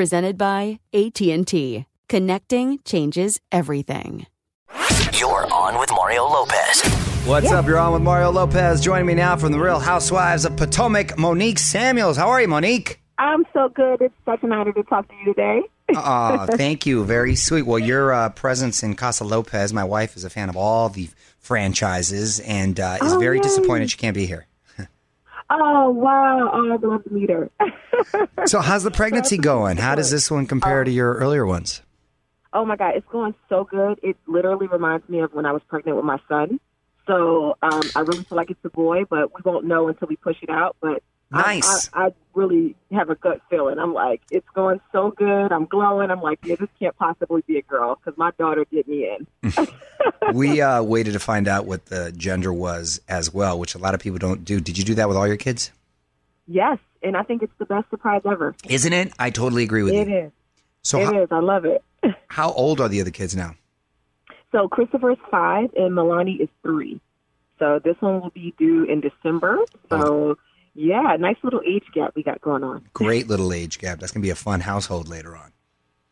Presented by AT&T. Connecting changes everything. You're on with Mario Lopez. What's up? You're on with Mario Lopez. Joining me now from the Real Housewives of Potomac, Monique Samuels. How are you, Monique? I'm so good. It's such an honor to talk to you today. Aw, thank you. Very sweet. Well, your uh, presence in Casa Lopez, my wife is a fan of all the franchises and uh, is Oh, very yay. disappointed she can't be here. Oh wow! Oh, I'd love to meet her. So, how's the pregnancy going? How does this one compare to your earlier ones? oh my god, it's going so good. It literally reminds me of when I was pregnant with my son. So um, I really feel like it's a boy, but we won't know until we push it out. But Nice. I, I, really have a gut feeling. I'm like, it's going so good. I'm glowing. I'm like, yeah, this can't possibly be a girl because my daughter did me in. we uh, waited to find out what the gender was as well, which a lot of people don't do. Did you do that with all your kids? Yes, and I think it's the best surprise ever. Isn't it? I totally agree with It you. It is. So, It how, is. I love it. how old are the other kids now? So Christopher's five and Milani is three. So this one will be due in December. So yeah, nice little age gap we got going on. Great little age gap. That's going to be a fun household later on.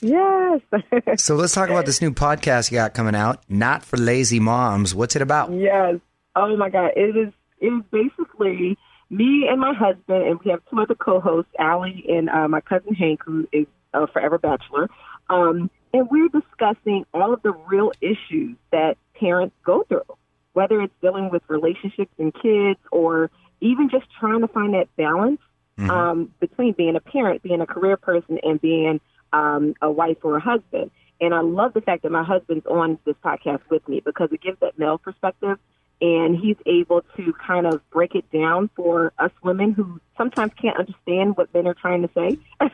Yes. So let's talk about this new podcast you got coming out, Not for Lazy Moms. What's it about? yes. Oh my God. It is it is basically me and my husband and we have two other co hosts, Allie and uh, my cousin Hank, who is a forever bachelor. Um, and we're discussing all of the real issues that parents go through, whether it's dealing with relationships and kids or even just trying to find that balance um, between being a parent, being a career person, and being um, a wife or a husband. And I love the fact that my husband's on this podcast with me because it gives that male perspective. And he's able to kind of break it down for us women who sometimes can't understand what men are trying to say.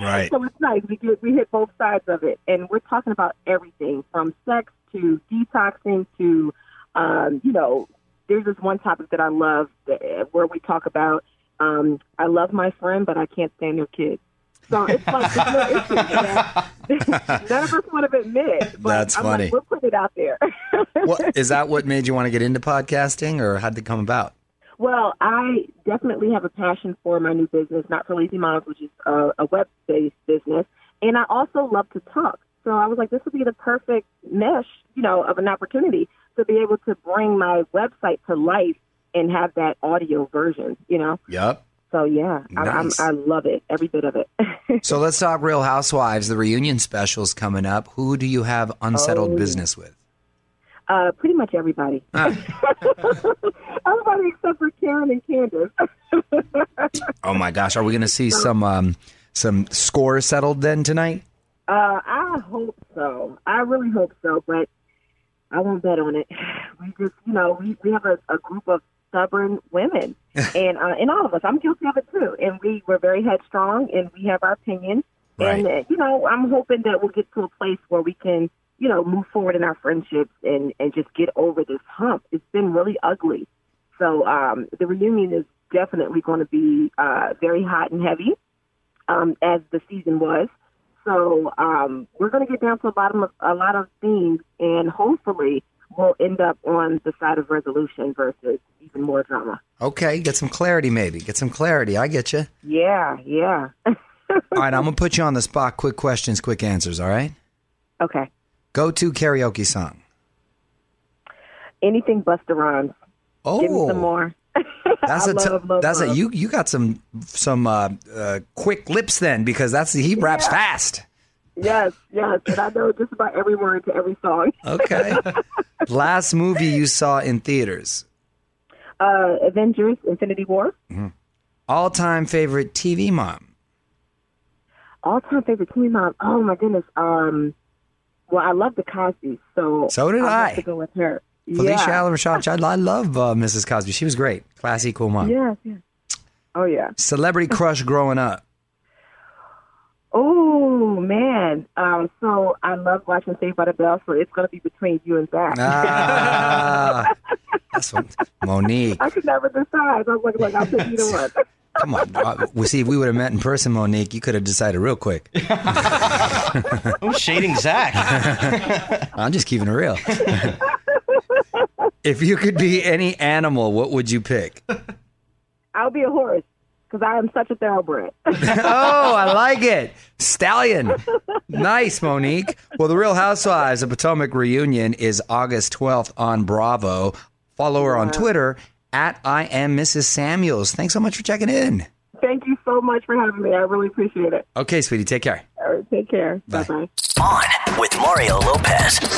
Right. so it's nice. We get, we hit both sides of it, and we're talking about everything from sex to detoxing to, um, you know, there's this one topic that I love that, where we talk about um, I love my friend, but I can't stand their kids. So it's like this little issue none of us want to admit. But That's I'm funny. Like, we'll put it out there. What, is that what made you want to get into podcasting, or how did it come about? Well, I definitely have a passion for my new business, not for lazy moms, which is a, a web-based business, and I also love to talk. So I was like, this would be the perfect mesh, you know, of an opportunity to be able to bring my website to life and have that audio version, you know. Yep. So yeah, Nice. I, I'm, I love it, every bit of it. So let's talk Real Housewives. The reunion special's coming up. Who do you have unsettled Oh. business with? Uh, pretty much everybody. Ah. everybody except for Karen and Candace. Oh my gosh, are we going to see some um, some scores settled then tonight? Uh, I hope so. I really hope so, but I won't bet on it. We just, you know, we, we have a, a group of stubborn women, and uh, and all of us. I'm guilty of it too. And we we're very headstrong, and we have our opinion. And Right. uh, you know, I'm hoping that we'll get to a place where we can, you know, move forward in our friendships and and just get over this hump. It's been really ugly. So um, the reunion is definitely going to be uh, very hot and heavy, um, as the season was. So um, we're going to get down to the bottom of a lot of things, and hopefully we'll end up on the side of resolution versus even more drama. Okay, get some clarity maybe. Get some clarity. I get you. Yeah, yeah. All right, I'm going to put you on the spot. Quick questions, quick answers, all right? okay. Go to karaoke song. Anything Busta Rhymes. Oh. Give me some more. That's I a t- love, love, that's a you you got some some uh, uh, quick lips then because that's he raps fast. Yes, yes, and I know just about every word to every song. Okay. Last movie you saw in theaters. Uh, Avengers: Infinity War. All time favorite TV mom. All time favorite TV mom. Oh my goodness. Um, well, I love the Cosby, so So did I. Have to go with her. Phylicia yeah. Allen Rashad. I, I love uh, Mrs. Cosby. She was great. Classy, cool mom. Yes, yes. Oh yeah. Celebrity crush growing up. Oh man. Um, so I love watching Saved by the Bell, so it's gonna be between you and Zach. Ah, that's what Monique. I could never decide. I was like, like I'll take either one. Come on. Uh, well, see, if we would have met in person, Monique, you could have decided real quick. Oh, shading Zach. I'm just keeping it real. If you could be any animal, what would you pick? I'll be a horse because I am such a thoroughbred. oh, I like it. Stallion. Nice, Monique. Well, the Real Housewives of Potomac reunion is August 12th on Bravo. Follow her on Twitter at I am Mrs. Samuels. Thanks so much for checking in. Thank you so much for having me. I really appreciate it. Okay, sweetie, take care. All right, take care. Bye. Bye bye. On with Mario Lopez.